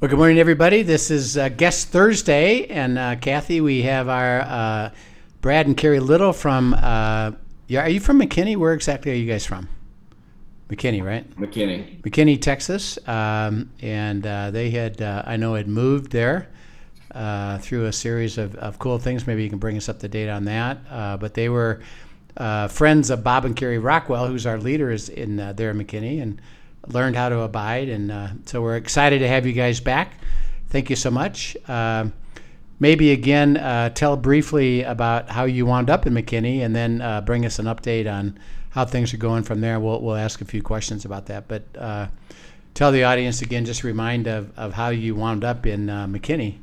Well, good morning, everybody. This is uh, Guest Thursday, and uh, Kathy, we have our uh, Brad and Carrie Little from. Uh, yeah, are you from McKinney? Where exactly are you guys from? McKinney, right? McKinney. McKinney, Texas, um, and uh, they had, uh, I know, had moved there uh, through a series of, of cool things. Maybe you can bring us up to date on that. Uh, but they were uh, friends of Bob and Carrie Rockwell, who's our leader is in uh, there in McKinney, and learned how to abide. And uh, so we're excited to have you guys back. Thank you so much. Um maybe again, uh, tell briefly about how you wound up in McKinney, and then uh, bring us an update on how things are going from there. We'll, we'll ask a few questions about that. But uh, tell the audience again, just remind of, of how you wound up in uh, McKinney.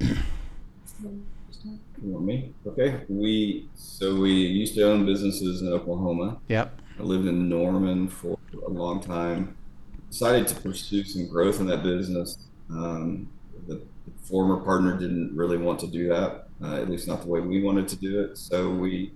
You want me? Okay. We so we used to own businesses in Oklahoma. Yep. I lived in Norman for a long time. Decided to pursue some growth in that business. Um, the, the former partner didn't really want to do that, uh, at least not the way we wanted to do it. So we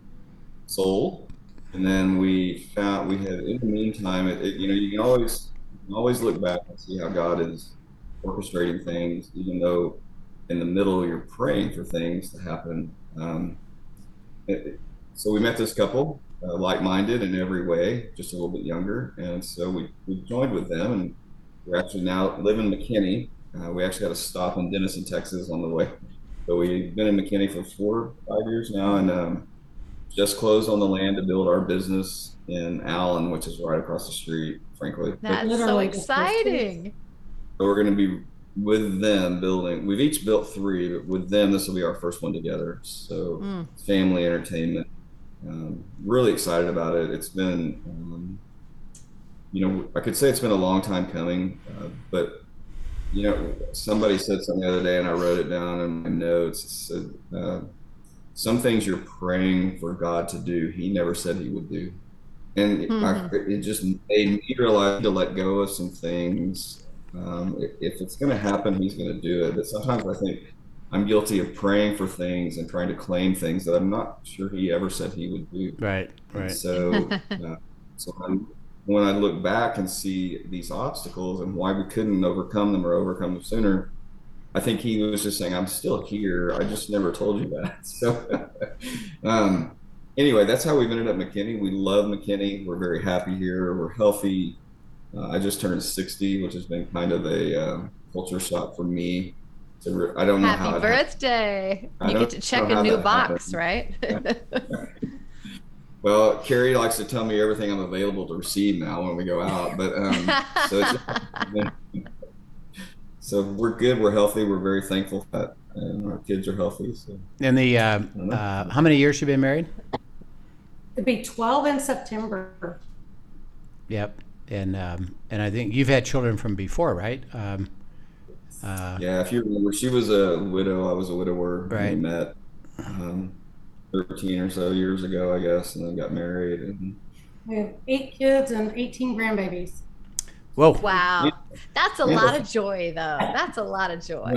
sold, and then we found we had in the meantime. It, it, you know, you can always you can always look back and see how God is orchestrating things, even though in the middle you're praying for things to happen. Um, it- so we met this couple, uh, like-minded in every way, just a little bit younger, and so we, we joined with them, and we're actually now live in McKinney. Uh, we actually had a stop in Denison, Texas, on the way, but we've been in McKinney for four, five years now, and um, just closed on the land to build our business in Allen, which is right across the street, frankly. That's so Literally just those two. exciting. so we're going to be with them building. We've each built three, but with them, this will be our first one together. So Mm. family entertainment. Um, really excited about it. It's been, um, you know, I could say it's been a long time coming, uh, but you know, somebody said something the other day, and I wrote it down in my notes. It said, uh, "Some things you're praying for God to do, He never said He would do." And I, it just made me realize to let go of some things um, if, if it's going to happen, he's going to do it. But sometimes I think I'm guilty of praying for things and trying to claim things that I'm not sure he ever said he would do. Right. And Right. So, uh, so I'm, when I look back and see these obstacles and why we couldn't overcome them or overcome them sooner, I think he was just saying, "I'm still here. I just never told you that." So, um, anyway, that's how we've ended up McKinney. We love McKinney. We're very happy here. We're healthy. Uh, I just turned 60, which has been kind of a uh, culture shock for me. So re- I don't know Happy it happened. birthday. I You get to check a new box, happened. right? Well, Carrie likes to tell me everything I'm available to receive now when we go out, but um, so it's, so we're good. We're healthy. We're very thankful that and our kids are healthy. So And the uh, uh, how many years you've been married? It'd be 12 in September. Yep. And um, and I think you've had children from before, right? Um, uh, yeah, if you remember, she was a widow. I was a widower. Right. We met um, 13 or so years ago, I guess, and then got married. And We have eight kids and 18 grandbabies. Whoa. wow. That's a Yeah. lot of joy, though. That's a lot of joy.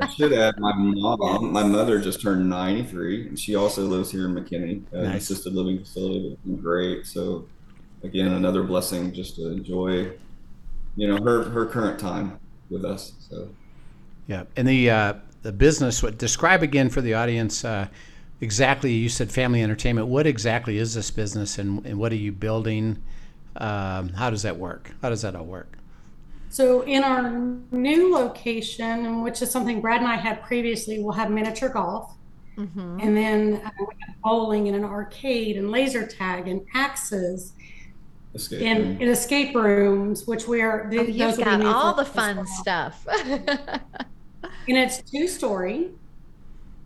I should add my mom. My mother just turned 93, and she also lives here in McKinney, uh, Nice. assisted living facility. It's been great. So, again, another blessing just to enjoy, you know, her her current time with us. So, Yeah, and the uh, the business. What describe again for the audience uh, exactly? You said family entertainment. What exactly is this business, and, and what are you building? Um, how does that work? How does that all work? So in our new location, which is something Brad and I had previously, we'll have miniature golf. hmm And then uh, we have bowling and an arcade and laser tag and axes escape and, room. and escape rooms, which we are. Oh, th- you've those got all the fun well. stuff. And it's two story.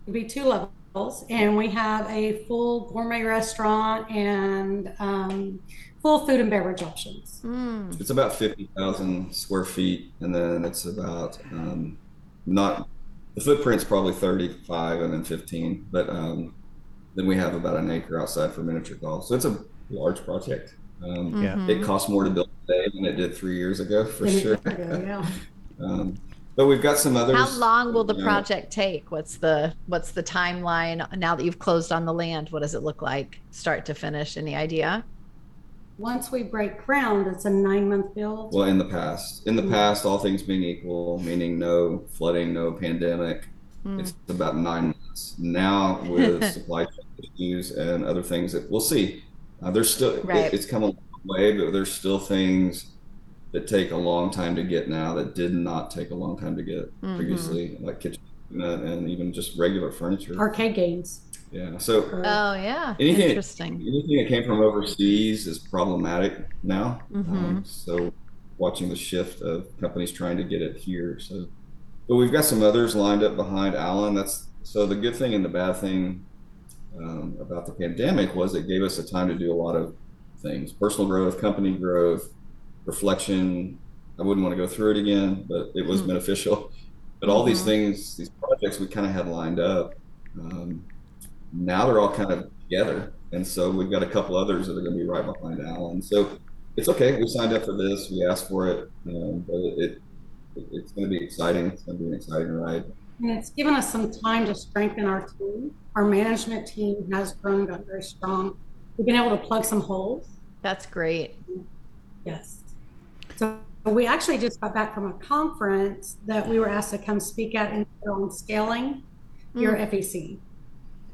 It'll be two levels, and we have a full gourmet restaurant and um, full food and beverage options. Mm. It's about 50,000 square feet, and then it's about um, not the footprint's probably 35 and then 15, but um, then we have about an acre outside for miniature golf. So it's a large project. Um, Yeah. Mhm. It costs more to build today than it did three years ago, for And- sure. Yeah. um, but we've got some others. How long will the project take? What's the what's the timeline now that you've closed on the land? What does it look like, start to finish? Any idea? Once we break ground, it's a nine month build. Well, in the past, in the past, all things being equal, meaning no flooding, no pandemic, Mm. it's about nine months. Now, with supply chain issues and other things that we'll see, uh, there's still Right. it, it's come a long way, but there's still things that take a long time to get now that did not take a long time to get Mhm. previously, like kitchen equipment and even just regular furniture. Arcade games. Yeah, so Oh yeah, Anything- interesting. anything that came from overseas is problematic now. Mhm. Um, so watching the shift of companies trying to get it here. So, but we've got some others lined up behind Allen. That's so the good thing and the bad thing um, about the pandemic was it gave us a time to do a lot of things: personal growth, company growth, reflection. I wouldn't want to go through it again, but it was Mhm. beneficial. But all these Mhm. things, these projects we kind of had lined up. Um, now they're all kind of together. And so we've got a couple others that are going to be right behind Allen. So it's okay. We signed up for this. We asked for it. Um, but it, it, it's going to be exciting. It's going to be an exciting ride. And it's given us some time to strengthen our team. Our management team has grown and got very strong. We've been able to plug some holes. That's great. Yes. So we actually just got back from a conference that we were asked to come speak at in on scaling your mm. FEC.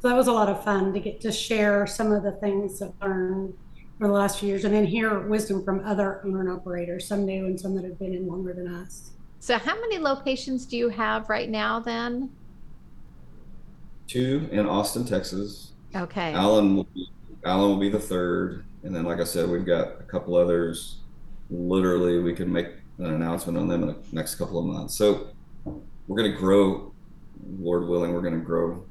So that was a lot of fun to get to share some of the things that learned for the last few years and then hear wisdom from other owner and operators, some new and some that have been in longer than us. So how many locations do you have right now then? Two in Austin, Texas. Okay. Allen will be, Allen will be the third. And then, like I said, we've got a couple others. Literally, we can make an announcement on them in the next couple of months. So we're going to grow, Lord willing, we're going to grow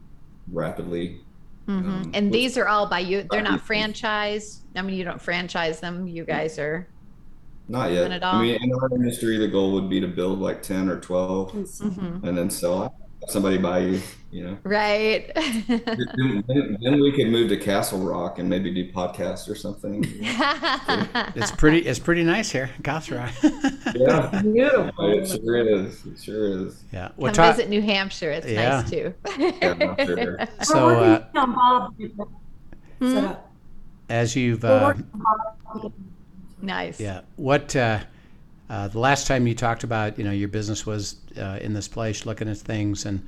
rapidly. Mhm. um, And these are all by you. They're not Mhm. franchise. I mean, you don't franchise them. You guys are. Not yet. it all? I mean, in our industry, the goal would be to build like 10 or 12 And so- Mhm. and then sell it. Somebody buy you, you know. Right. then, then- then we could move to Castle Rock and maybe do podcasts or something. It's pretty. It's pretty nice here, Gothra. Yeah, Beautiful. it sure is. It sure is. yeah. Come Well, talk, visit New Hampshire. It's Yeah. nice too. Yeah, sure. so uh, working on Bob to get that Hmm? set up. as you've uh, nice. Yeah. What uh, uh, the last time you talked about, you know, your business was uh, in this place, looking at things, and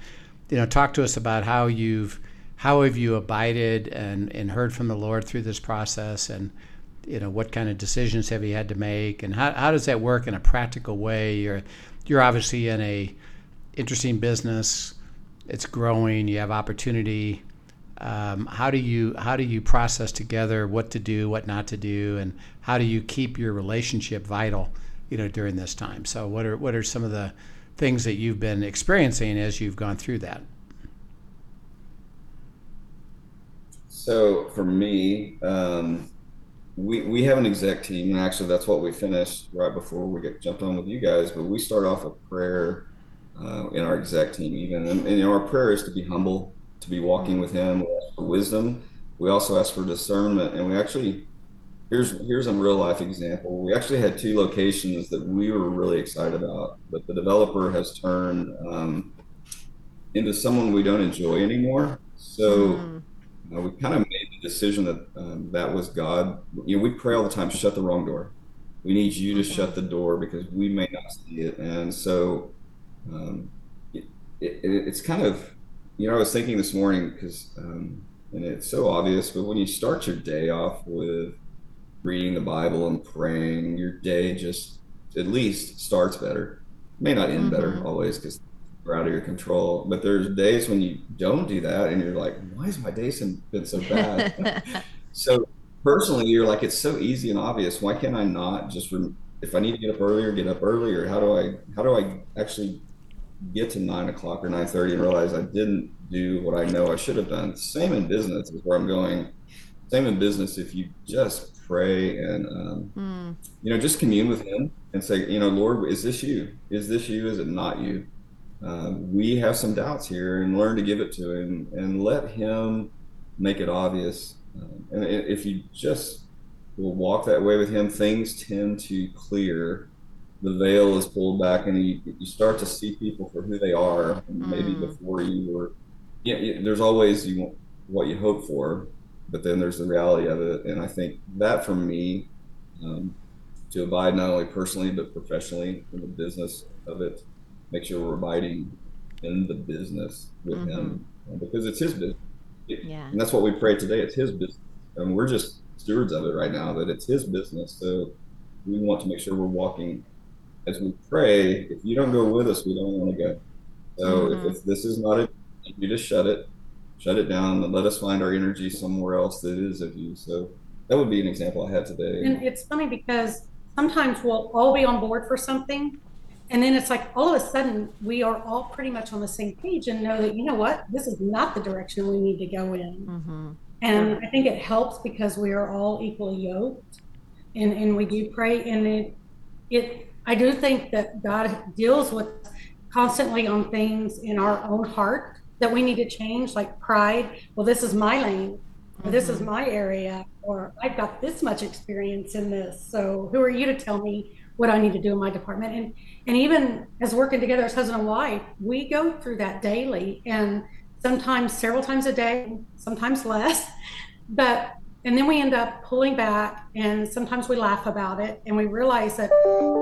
you know, talk to us about how you've how have you abided and and heard from the Lord through this process, and you know, what kind of decisions have you had to make, and how how does that work in a practical way? You're you're obviously in a interesting business. It's growing. You have opportunity. Um, how do you how do you process together what to do, what not to do, and how do you keep your relationship vital, you know, during this time? So, what are what are some of the things that you've been experiencing as you've gone through that? So for me, um, we we have an exec team, and actually that's what we finished right before we get jumped on with you guys. But we start off with prayer uh, in our exec team, even, and, and our prayer is to be humble, to be walking with Him, we ask for wisdom. We also ask for discernment, and we actually here's here's a real life example. We actually had two locations that we were really excited about, but the developer has turned um, into someone we don't enjoy anymore. So. Mm. Uh, we kind of made the decision that um, that was God. You know, we pray all the time, shut the wrong door. We need you to shut the door because we may not see it. And so um, it, it, it's kind of, you know, I was thinking this morning because, um, and it's so obvious, but when you start your day off with reading the Bible and praying, your day just at least starts better. May not end better Mhm. always because are out of your control. But there's days when you don't do that, and you're like, "Why has my day been been so bad?" so personally, you're like, "It's so easy and obvious. Why can't I not just rem- if I need to get up earlier, get up earlier? How do I how do I actually get to nine o'clock or nine thirty and realize I didn't do what I know I should have done? Same in business is where I'm going. same in business. If you just pray and um, mm. you know just commune with Him and say, you know, Lord, is this you? Is this you? Is it not you? Uh, we have some doubts here, and learn to give it to Him and let Him make it obvious. Um, and if you just will walk that way with Him, things tend to clear. The veil is pulled back, and you, you start to see people for who they are. And maybe mm. before you were, yeah, there's always you what you hope for, but then there's the reality of it. And I think that for me, um, to abide not only personally but professionally in the business of it, make sure we're abiding in the business with mm-hmm. Him because it's His business. Yeah. And that's what we pray today. It's His business, and we're just stewards of it right now. That it's His business. So we want to make sure we're walking as we pray. If you don't go with us, we don't want to go. So mm-hmm. if, if, this is not it, you just shut it shut it down and let us find our energy somewhere else that is of you. So that would be an example I had today. And it's funny because sometimes we'll all be on board for something. And then it's like all of a sudden we are all pretty much on the same page and know that, you know what, this is not the direction we need to go in. Mm-hmm. And I think it helps because we are all equally yoked and, and we do pray. And it, it, I do think that God deals with constantly on things in our own heart that we need to change, like pride. Well, this is my lane, or this is mm-hmm. my area, or I've got this much experience in this. So who are you to tell me what I need to do in my department? And and even as working together as husband and wife, we go through that daily, and sometimes several times a day, sometimes less. But and then we end up pulling back, and sometimes we laugh about it, and we realize that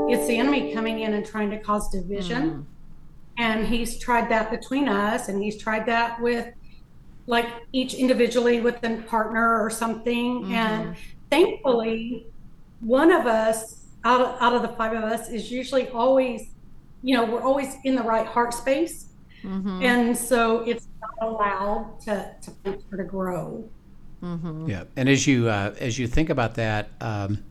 it's the enemy coming in and trying to cause division. Mm and he's tried that between us and he's tried that with like each individually with a partner or something mm-hmm. and thankfully one of us out of, out of the five of us is usually always you know we're always in the right heart space mm-hmm. and so it's not allowed to to, to grow mm-hmm. yeah and as you uh, as you think about that um,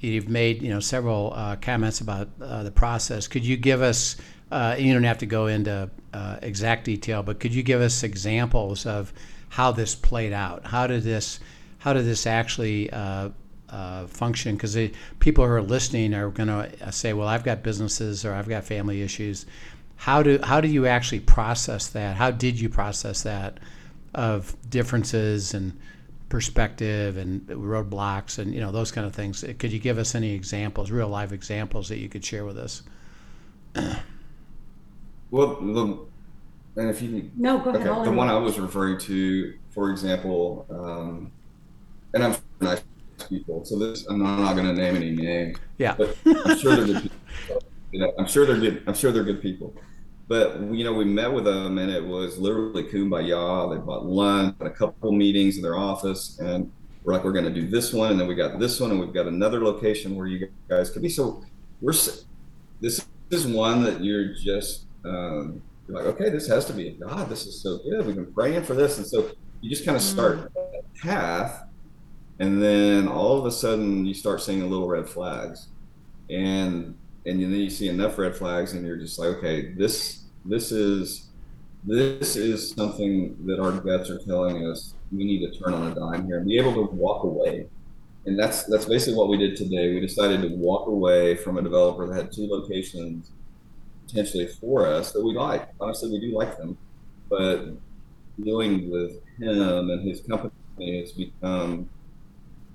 you've made you know several uh, comments about uh, the process could you give us uh, you don't have to go into uh, exact detail, but could you give us examples of how this played out? How did this, how did this actually uh, function? Because people who are listening are going to say, "Well, I've got businesses or I've got family issues." How do how do you actually process that? How did you process that of differences and perspective and roadblocks and you know those kind of things? Could you give us any examples, real life examples that you could share with us? Well, the and if you no, go ahead. The one I was referring to, for example, um, and I'm nice people, so this I'm not, not going to name any names. Yeah, but I'm sure they're good people. You know, I'm sure they're good. I'm sure they're good people. But you know, we met with them, and it was literally kumbaya. They bought lunch, a couple meetings in their office, and we're like, we're going to do this one, and then we got this one, and we've got another location where you guys could be. So we're this is one that you're just um, you're like, okay, this has to be God. This is so good. We've been praying for this, and so you just kind of start mm. a path, and then all of a sudden you start seeing little red flags, and and then you see enough red flags, and you're just like, okay, this this is this is something that our guts are telling us we need to turn on a dime here and be able to walk away. And that's that's basically what we did today. We decided to walk away from a developer that had two locations potentially for us that we like. Honestly, we do like them, but dealing with him and his company has become,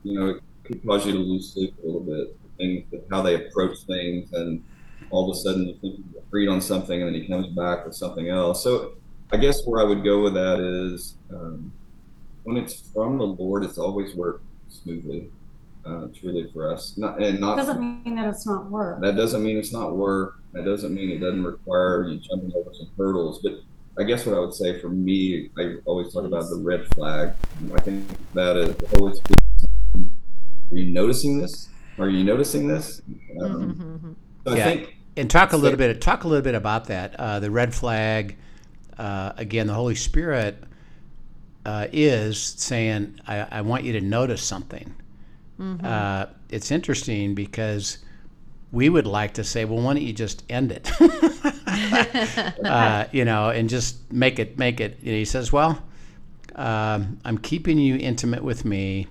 you know, it could cause you to lose sleep a little bit. Things, how they approach things, and all of a sudden you think you agreed on something, and then he comes back with something else. So, I guess where I would go with that is um, when it's from the Lord, it's always worked smoothly. Uh, truly for us, not and not doesn't mean that it's not work. That doesn't mean it's not work that doesn't mean it doesn't require you jumping over some hurdles. But I guess what I would say for me, I always talk about the red flag. I think that is always Are you noticing this? Are you noticing this? Um, so yeah. I think, and talk a little bit. Talk a little bit about that. Uh, the red flag. Uh, again, the Holy Spirit uh, is saying, I, "I, want you to notice something." Mm-hmm. Uh, it's interesting because we would like to say, well, why don't you just end it? uh, you know, and just make it make it. You know, he says, well, um, I'm keeping you intimate with me,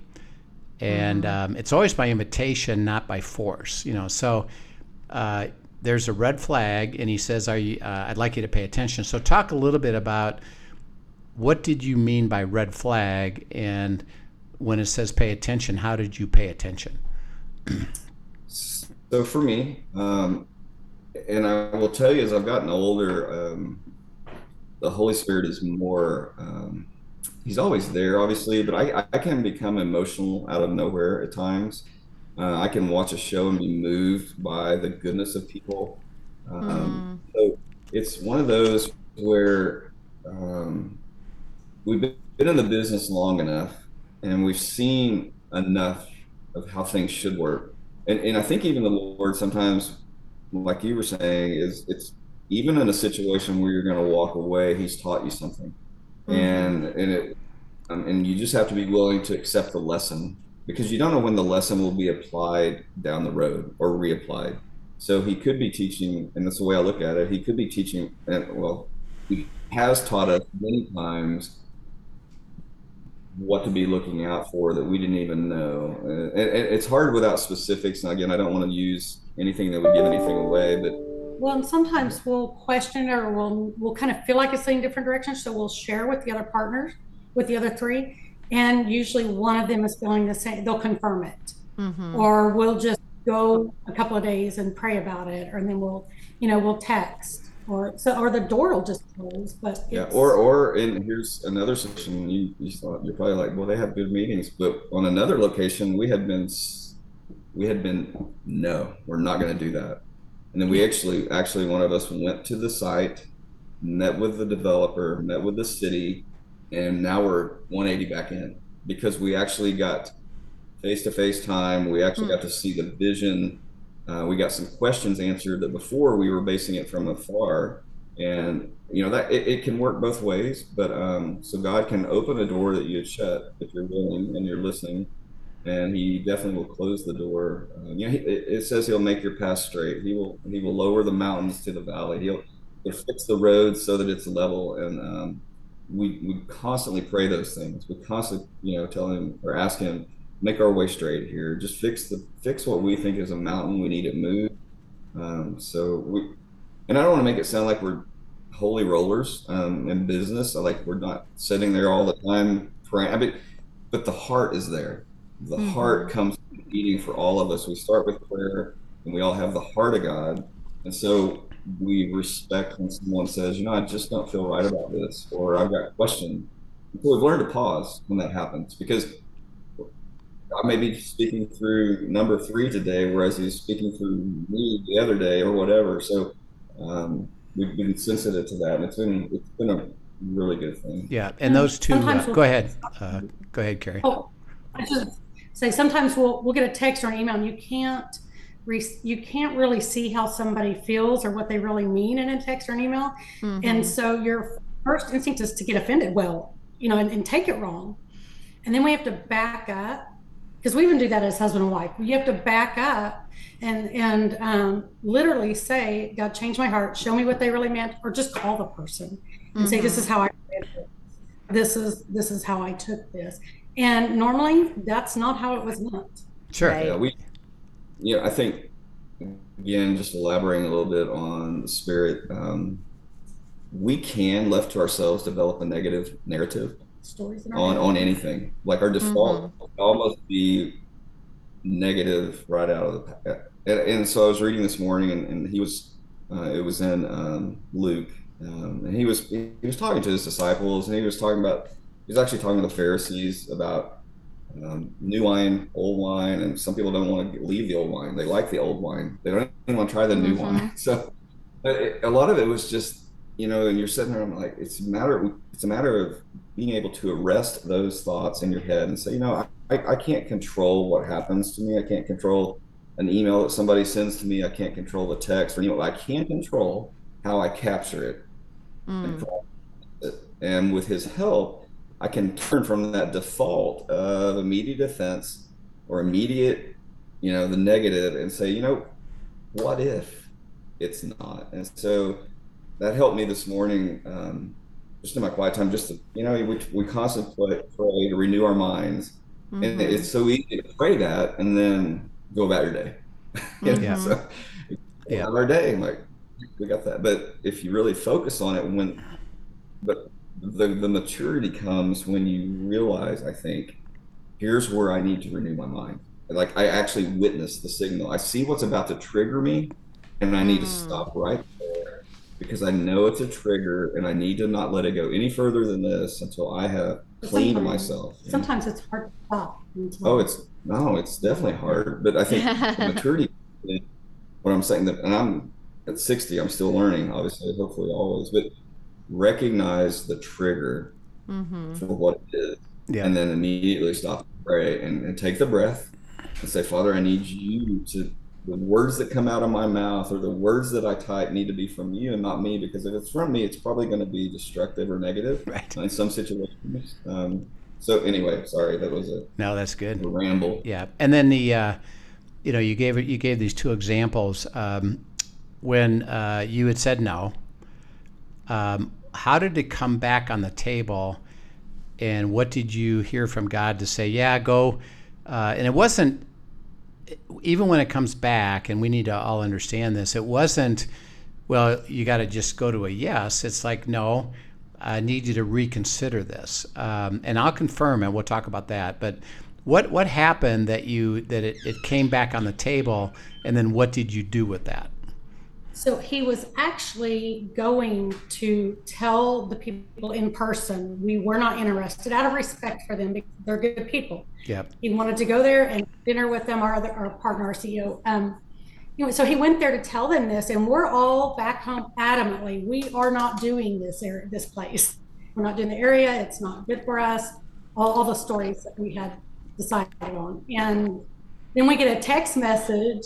and um, it's always by invitation, not by force. You know, so uh, there's a red flag, and he says, "Are you? Uh, I'd like you to pay attention." So talk a little bit about what did you mean by red flag, and when it says pay attention, how did you pay attention? So for me, um, and I will tell you, as I've gotten older, um, the Holy Spirit is more. Um, he's always there, obviously, but I, I can become emotional out of nowhere at times. Uh, I can watch a show and be moved by the goodness of people. Um, So it's one of those where um, we've been in the business long enough and we've seen enough of how things should work. And, and I think even the Lord sometimes, like you were saying, is it's even in a situation where you're going to walk away, He's taught you something, and and it um, and you just have to be willing to accept the lesson because you don't know when the lesson will be applied down the road or reapplied. So He could be teaching, and that's the way I look at it. He could be teaching, and well, He has taught us many times what to be looking out for that we didn't even know. Uh, and, and it's hard without specifics. And again, I don't want to use anything that would give anything away, but Well, and sometimes we'll question it or we'll, we'll kind of feel like it's in different directions. So we'll share with the other partners, with the other three. And usually one of them is feeling the same, they'll confirm it. Mm-hmm. Or we'll just go a couple of days and pray about it. Or then we'll, you know, we'll text or so, or the door will just close. But yeah. Or, or, and here's another session You, you thought you're probably like, well, they have good meetings, but on another location, we had been, we had been, no, we're not going to do that. And then we actually, actually, one of us went to the site, met with the developer, met with the city, and now we're 180 back in because we actually got face to face time. We actually got to see the vision. Uh, we got some questions answered that before we were basing it from afar. And you know that it, it can work both ways, but um, so God can open a door that you had shut if you're willing and you're listening, and He definitely will close the door. Uh, you know, he, it, says He'll make your path straight. He will He will lower the mountains to the valley. He'll He'll fix the roads so that it's level. And um, we we constantly pray those things. We constantly you know tell Him or ask Him make our way straight here. Just fix the fix what we think is a mountain. We need it moved. Um, so we, and I don't want to make it sound like we're holy rollers um, in business. I like we're not sitting there all the time praying. I mean, but the heart is there. The heart comes eating for all of us. We start with prayer, and we all have the heart of God, and so we respect when someone says, you know, I just don't feel right about this, or I've got questions. So we've learned to pause when that happens because I may be speaking through number three today, whereas he's speaking through me the other day or whatever. So um, we've been sensitive to that, and it's been it's been a really good thing. Yeah, and those two. Uh, we'll- go ahead. Uh, go ahead, Carrie. Oh, I just say sometimes we'll we'll get a text or an email and you can't re- you can't really see how somebody feels or what they really mean in a text or an email, and so your first instinct is to get offended. Well, you know, and, and take it wrong, and then we have to back up because we even do that as husband and wife. You have to back up and and um, literally say, "God, change my heart. Show me what they really meant," or just call the person and say, "This is how I. This is this is how I took this." And normally, that's not how it was meant. Sure. Right. Yeah, we, yeah, I think again, just elaborating a little bit on the spirit. Um, we can, left to ourselves, develop a negative narrative Stories in our on on anything. Like our default would almost be negative right out of the pack. And, and so I was reading this morning, and, and he was, uh, it was in um, Luke, um, and he was he was talking to his disciples, and he was talking about he was actually talking to the Pharisees about um, new wine, old wine, and some people don't want to leave the old wine. They like the old wine. They don't even want to try the new wine. So it, a lot of it was just you know, and you're sitting there, I'm like, it's a matter. Of, it's a matter of being able to arrest those thoughts in your head and say, you know, I, I can't control what happens to me. I can't control an email that somebody sends to me. I can't control the text or email. I can control how I capture it and it. And with his help, I can turn from that default of immediate defense or immediate, you know, the negative and say, you know, what if it's not? And so that helped me this morning um, just in my quiet time, just to, you know, we, we constantly pray to renew our minds. Mm-hmm. And it's so easy to pray that and then go about your day. yeah. So, yeah. our day, like, we got that. But if you really focus on it, when, but the, the maturity comes when you realize, I think, here's where I need to renew my mind. Like, I actually witness the signal. I see what's about to trigger me, and I need mm. to stop right there because I know it's a trigger, and I need to not let it go any further than this until I have cleaned sometimes, myself. Sometimes it's hard to stop. Oh, it's no, it's definitely hard. But I think maturity, what I'm saying that, and I'm at 60, I'm still learning, obviously, hopefully always, but recognize the trigger mm-hmm. for what it is. Yeah. And then immediately stop and pray and, and take the breath and say, Father, I need you to the words that come out of my mouth or the words that I type need to be from you and not me because if it's from me, it's probably going to be destructive or negative right. in some situations. Um, so anyway, sorry, that was a no, that's good ramble. Yeah, and then the uh, you know you gave you gave these two examples um, when uh, you had said no. Um, how did it come back on the table, and what did you hear from God to say? Yeah, go. Uh, and it wasn't even when it comes back, and we need to all understand this. It wasn't well. You got to just go to a yes. It's like no I need you to reconsider this. Um, and I'll confirm, and we'll talk about that. But what what happened that you that it, it came back on the table, and then what did you do with that? So he was actually going to tell the people in person we were not interested out of respect for them because they're good people. Yep. He wanted to go there and dinner with them, our other our partner, our CEO. Um, you know, so he went there to tell them this, and we're all back home adamantly. We are not doing this area, this place. We're not doing the area. It's not good for us. All, all the stories that we had decided on, and then we get a text message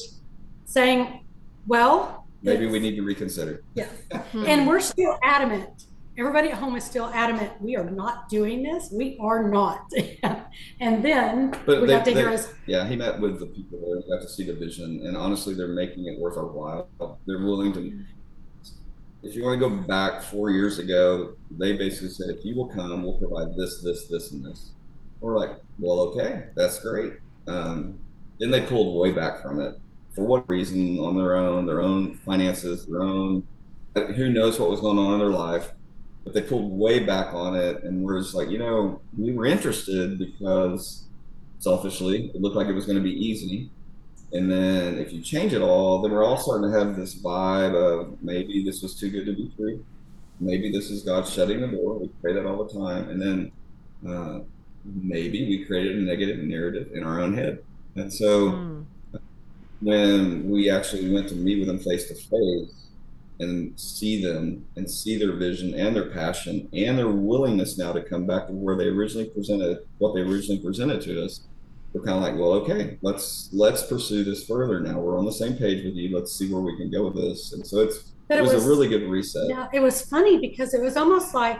saying, "Well, maybe we need to reconsider." Yeah, and we're still adamant. Everybody at home is still adamant we are not doing this we are not. And then but we they, got to they, hear us. yeah he met with the people there got to see the vision and honestly they're making it worth our while. They're willing to if you want to go back four years ago they basically said if you will come we'll provide this this this and this. We're like well okay that's great. Um, then they pulled way back from it for what reason on their own their own finances their own who knows what was going on in their life but they pulled way back on it and we're just like, you know, we were interested because selfishly it looked like it was going to be easy. And then if you change it all, then we're all starting to have this vibe of maybe this was too good to be true. Maybe this is God shutting the door. We pray that all the time. And then uh, maybe we created a negative narrative in our own head. And so mm. When we actually went to meet with them face to face, and see them and see their vision and their passion and their willingness now to come back to where they originally presented what they originally presented to us. We're kind of like well okay let's let's pursue this further now. We're on the same page with you. Let's see where we can go with this. And so it's it, it was, was, a really good reset. Yeah it was funny because it was almost like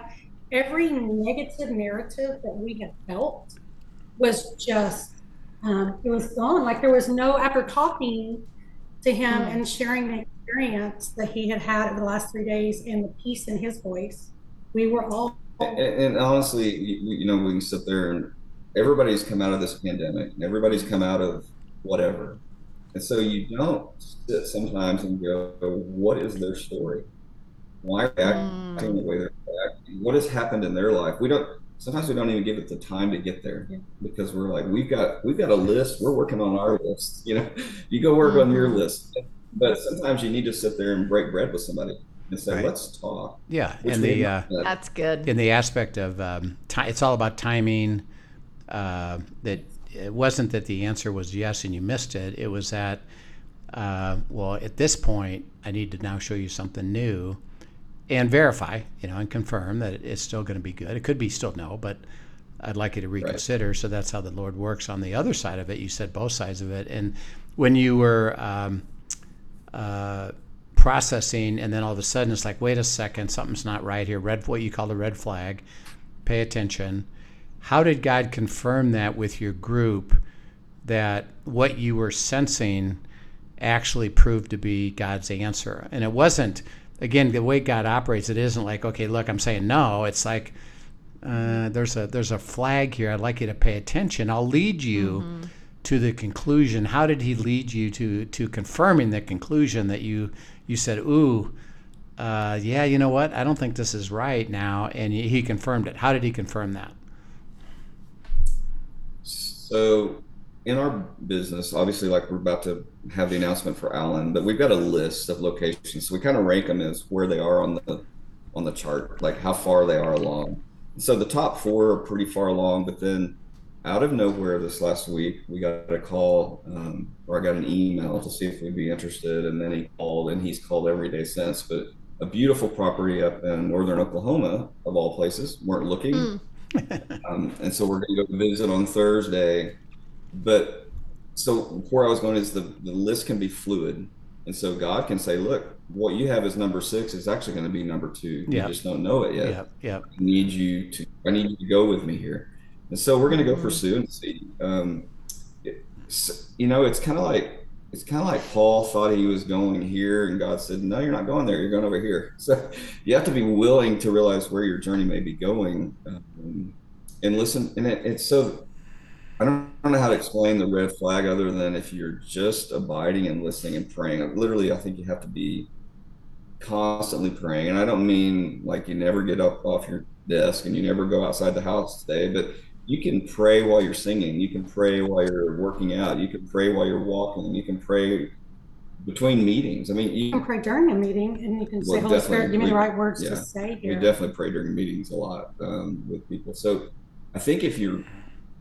every negative narrative that we had felt was just um, it was gone like there was no after talking to him mm. and sharing the experience that he had had over the last three days and the peace in his voice, we were all. And, and honestly, you, you, know, we can sit there and everybody's come out of this pandemic and everybody's come out of whatever. And so you don't sit sometimes and go, what is their story? Why are they acting mm. the way they're acting? What has happened in their life? We don't, sometimes we don't even give it the time to get there yeah. because we're like we've got we've got a list we're working on our list you know you go work mm-hmm. on your mm-hmm. list but sometimes you need to sit there and break bread with somebody and say, right. "Let's talk." Yeah, and the uh, that's good. In the aspect of um, it's all about timing. Uh, that it wasn't that the answer was yes and you missed it. It was that uh, well, at this point, I need to now show you something new and verify, you know, and confirm that it's still going to be good. It could be still no, but I'd like you to reconsider. Right. So that's how the Lord works on the other side of it. You said both sides of it, and when you were um, uh, processing, and then all of a sudden it's like, wait a second, something's not right here. Red, what you call the red flag. Pay attention. How did God confirm that with your group that what you were sensing actually proved to be God's answer? And it wasn't again, the way God operates, it isn't like, okay, look, I'm saying no. It's like uh, there's a there's a flag here. I'd like you to pay attention. I'll lead you Mm-hmm. to the conclusion. How did He lead you to to confirming the conclusion that you you said, ooh. Uh, yeah, you know what? I don't think this is right now, and he he confirmed it. How did he confirm that? So, in our business, obviously, like we're about to have the announcement for Allen, but we've got a list of locations. So we kind of rank them as where they are on the on the chart, like how far they are along. So the top four are pretty far along, but then out of nowhere this last week, we got a call um, or I got an email to see if we'd be interested, and then he called, and he's called every day since. But a beautiful property up in northern Oklahoma, of all places, weren't looking. Mm. Um, and so we're going to go visit on Thursday. But so where I was going is the, the list can be fluid. And so God can say, look, what you have as number six is actually going to be number two. Yeah. You just don't know it yet. Yep, yep. I need you to, I need you to go with me here. And so we're going to go pursue and see. Um, it's, you know, it's kind of like, it's kind of like Paul thought he was going here, and God said, "No, you're not going there. You're going over here." So you have to be willing to realize where your journey may be going, um, and listen. And it, it's so I don't, I don't know how to explain the red flag other than if you're just abiding and listening and praying. Literally, I think you have to be constantly praying, and I don't mean like you never get up off your desk and you never go outside the house today, but you can pray while you're singing. You can pray while you're working out. You can pray while you're walking. You can pray between meetings. I mean, You you, can pray during a meeting and you can say, Holy Spirit, give me the right words yeah. to say we here. definitely pray during meetings a lot um, with people. So I think if you're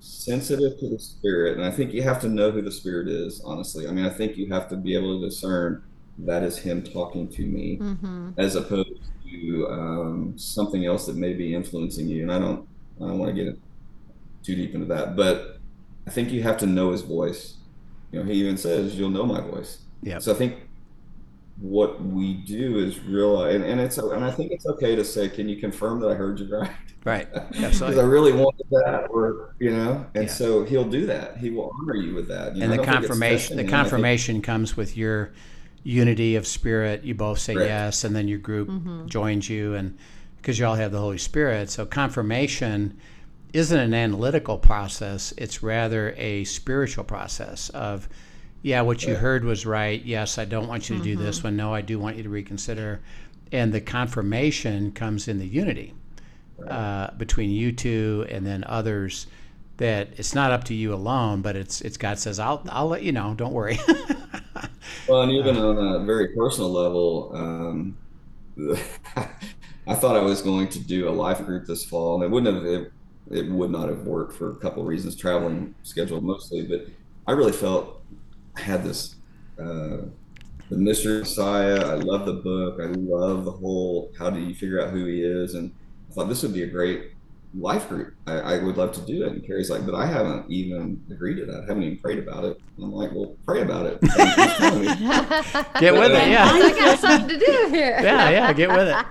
sensitive to the spirit, and I think you have to know who the spirit is, honestly. I mean, I think you have to be able to discern that is him talking to me Mm-hmm. as opposed to um, something else that may be influencing you. And I don't, I don't want to get too deep into that, but I think you have to know his voice. You know, he even says, "You'll know my voice." Yeah. So I think what we do is realize, and, and it's, and I think it's okay to say, "Can you confirm that I heard you right?" Right. Because I really wanted that, or you know, and Yeah. so he'll do that. He will honor you with that. You and know, the I don't think it's confirmation the him. I think- confirmation comes with your unity of spirit you both say Correct. yes and then your group mm-hmm. joins you and because you all have the holy spirit so confirmation isn't an analytical process it's rather a spiritual process of yeah what you heard was right. Yes i don't want you to do this one. No i do want you to reconsider. And the confirmation comes in the unity uh, between you two and then others that it's not up to you alone but it's it's god says i'll i'll let you know. Don't worry. Well, and even on a very personal level, um, I thought I was going to do a life group this fall, and it wouldn't have it, it would not have worked for a couple of reasons, traveling schedule mostly. But I really felt Had this uh, the mystery Messiah. I love the book. I love the whole how do you figure out who he is, and I thought this would be a great life group. I, I would love to do it. And Carrie's like, but I haven't even agreed to that. I haven't even prayed about it. And I'm like, well, pray about it. He's telling me. get with it yeah I got something to do here. yeah yeah get with it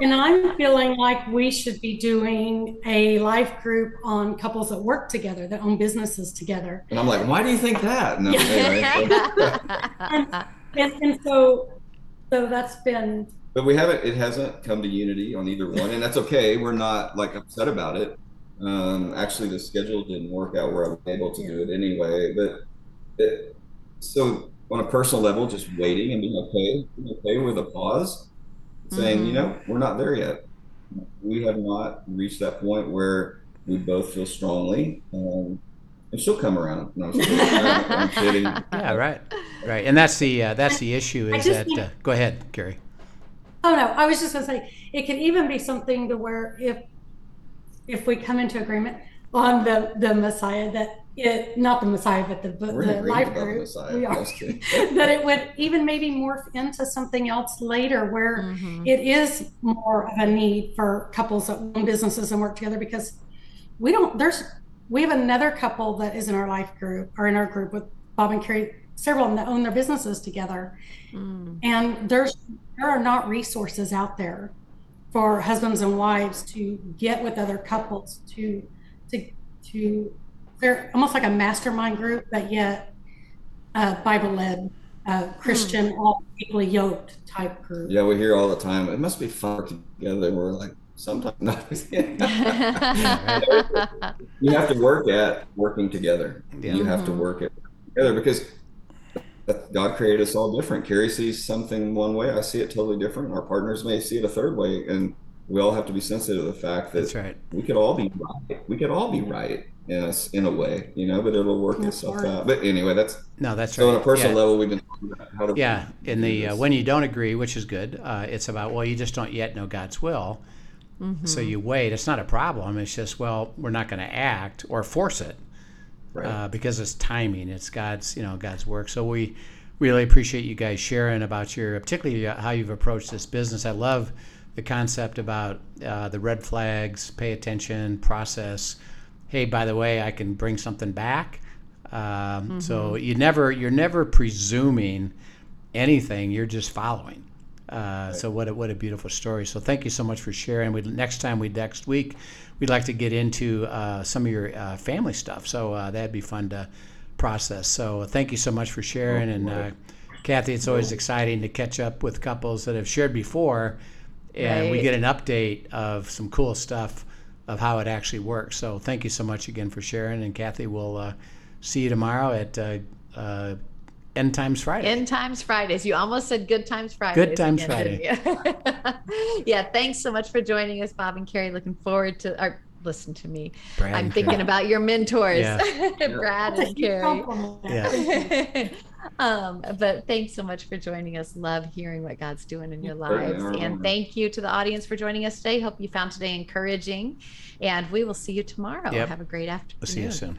And I'm feeling like we should be doing a life group on couples that work together, that own businesses together. And I'm like, why do you think that? No, anyway, but, And, and so, so that's been, but we haven't. It hasn't come to unity on either one, and that's okay. We're not like upset about it. Um, actually, the schedule didn't work out where I was able to do it anyway. But it, so on a personal level, just waiting and being okay, being okay with a pause, saying, you know, we're not there yet. We have not reached that point where we both feel strongly. Um, and she'll come around. No, I'm just kidding. Yeah right right and that's the uh, that's the issue is that think- uh, go ahead Carrie oh no, I was just gonna say, it could even be something to where if, if we come into agreement on the, the Messiah, that it, not the Messiah, but the, but We're the life about the group. Messiah. We I are. that it would even maybe morph into something else later where Mhm. it is more of a need for couples that own businesses and work together because we don't there's we have another couple that is in our life group or in our group with Bob and Carrie several of them that own their businesses together Mm. and there's there are not resources out there for husbands and wives to get with other couples to to to they're almost like a mastermind group but yet uh, bible led a Christian, all equally yoked type group. Yeah, we hear all the time. It must be fun together. We're like sometimes not. you have to work at working together. Yeah. You have to work at together because God created us all different. Carrie sees something one way, I see it totally different. Our partners may see it a third way, and we all have to be sensitive to the fact that That's right. we could all be right. We could all be right in a, in a way, you know, but it'll work That's itself hard. out. But anyway, that's No, that's so right. on a personal yeah. level, we've been talking about how to Yeah, in the uh, when you don't agree, which is good, uh, it's about well, you just don't yet know God's will, Mm-hmm. so you wait. It's not a problem. It's just well, we're not going to act or force it right. uh, because it's timing. It's God's you know God's work. So we really appreciate you guys sharing about your particularly uh, how you've approached this business. I love the concept about uh, the red flags, pay attention, process. Hey, by the way, I can bring something back. Um, So you never you're never presuming anything. You're just following. Uh, so what a, what a beautiful story. So thank you so much for sharing. We next time we next week we'd like to get into uh, some of your uh, family stuff. So uh, that'd be fun to process. So thank you so much for sharing. And uh, Kathy, it's always exciting to catch up with couples that have shared before, and we get an update of some cool stuff of how it actually works. So thank you so much again for sharing. And Kathy, we'll uh, see you tomorrow at uh, uh, End Times Friday. End times Fridays. You almost said good times Fridays. Good Times again, didn't yeah. Thanks so much for joining us, Bob and Carrie. Looking forward to or listen to me. Brad I'm thinking Carrie. about your mentors, Yeah. Brad That's and Carrie. Yeah. um, but thanks so much for joining us. Love hearing what God's doing in your lives. And thank you to the audience for joining us today. Hope you found today encouraging. And we will see you tomorrow. Yep. Have a great afternoon. We'll see you soon.